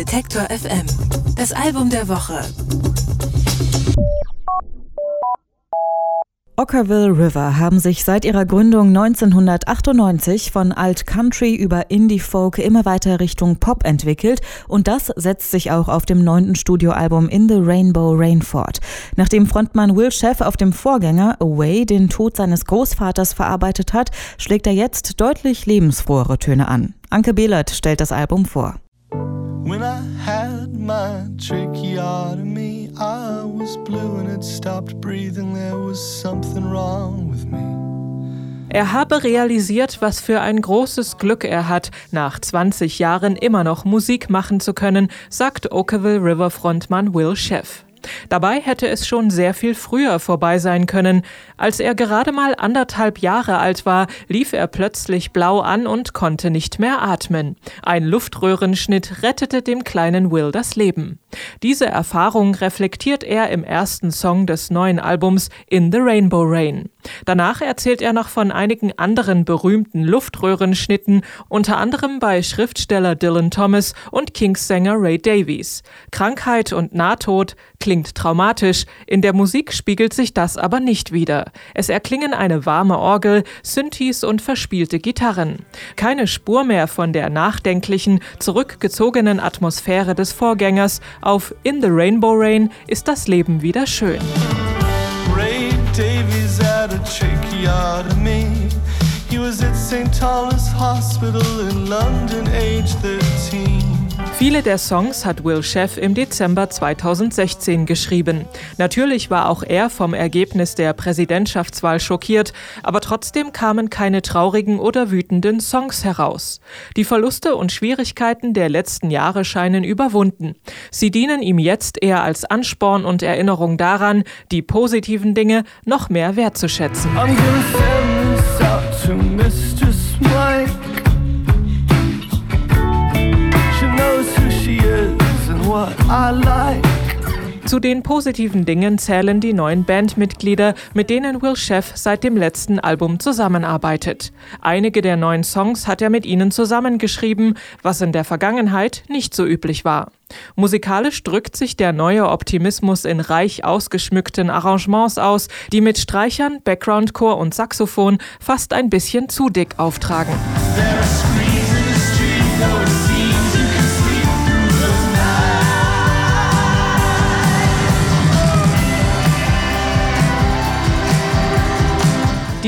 Detektor FM. Das Album der Woche. Ockerville River haben sich seit ihrer Gründung 1998 von Alt Country über Indie Folk immer weiter Richtung Pop entwickelt und das setzt sich auch auf dem neunten Studioalbum In the Rainbow Rain fort. Nachdem Frontmann Will Sheff auf dem Vorgänger Away den Tod seines Großvaters verarbeitet hat, schlägt er jetzt deutlich lebensfrohere Töne an. Anke Behlert stellt das Album vor. When I had my tracheotomy, I was blue and had stopped breathing. There was something wrong with me. Er habe realisiert, was für ein großes Glück er hat, nach 20 Jahren immer noch Musik machen zu können, sagt Oakville River Frontmann Will Sheff. Dabei hätte es schon sehr viel früher vorbei sein können. Als er gerade mal anderthalb Jahre alt war, lief er plötzlich blau an und konnte nicht mehr atmen. Ein Luftröhrenschnitt rettete dem kleinen Will das Leben. Diese Erfahrung reflektiert er im ersten Song des neuen Albums In the Rainbow Rain. Danach erzählt er noch von einigen anderen berühmten Luftröhrenschnitten, unter anderem bei Schriftsteller Dylan Thomas und Kings-Sänger Ray Davies. Krankheit und Nahtod klingt traumatisch, in der Musik spiegelt sich das aber nicht wider. Es erklingen eine warme Orgel, Synthes und verspielte Gitarren. Keine Spur mehr von der nachdenklichen, zurückgezogenen Atmosphäre des Vorgängers, auf In the Rainbow Rain ist das Leben wieder schön. Ray Davies a tracheotomy. He was at St. Thomas Hospital in London, age 13. Viele der Songs hat Will Sheff im Dezember 2016 geschrieben. Natürlich war auch er vom Ergebnis der Präsidentschaftswahl schockiert, aber trotzdem kamen keine traurigen oder wütenden Songs heraus. Die Verluste und Schwierigkeiten der letzten Jahre scheinen überwunden. Sie dienen ihm jetzt eher als Ansporn und Erinnerung daran, die positiven Dinge noch mehr wertzuschätzen. Zu den positiven Dingen zählen die neuen Bandmitglieder, mit denen Will Sheff seit dem letzten Album zusammenarbeitet. Einige der neuen Songs hat er mit ihnen zusammengeschrieben, was in der Vergangenheit nicht so üblich war. Musikalisch drückt sich der neue Optimismus in reich ausgeschmückten Arrangements aus, die mit Streichern, Backgroundchor und Saxophon fast ein bisschen zu dick auftragen.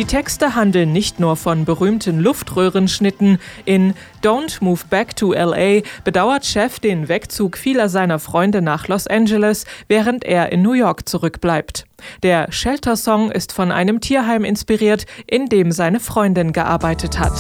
Die Texte handeln nicht nur von berühmten Luftröhrenschnitten. In Don't Move Back to LA bedauert Chef den Wegzug vieler seiner Freunde nach Los Angeles, während er in New York zurückbleibt. Der Shelter-Song ist von einem Tierheim inspiriert, in dem seine Freundin gearbeitet hat.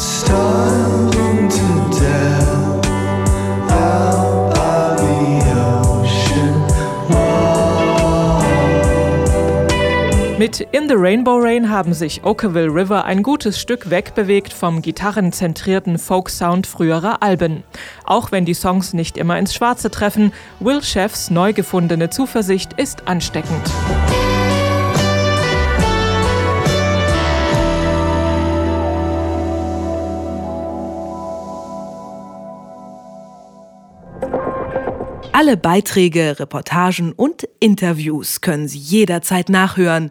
Mit In the Rainbow Rain haben sich Oakville River ein gutes Stück wegbewegt vom gitarrenzentrierten Folk-Sound früherer Alben. Auch wenn die Songs nicht immer ins Schwarze treffen, Will Chefs neu gefundene Zuversicht ist ansteckend. Alle Beiträge, Reportagen und Interviews können Sie jederzeit nachhören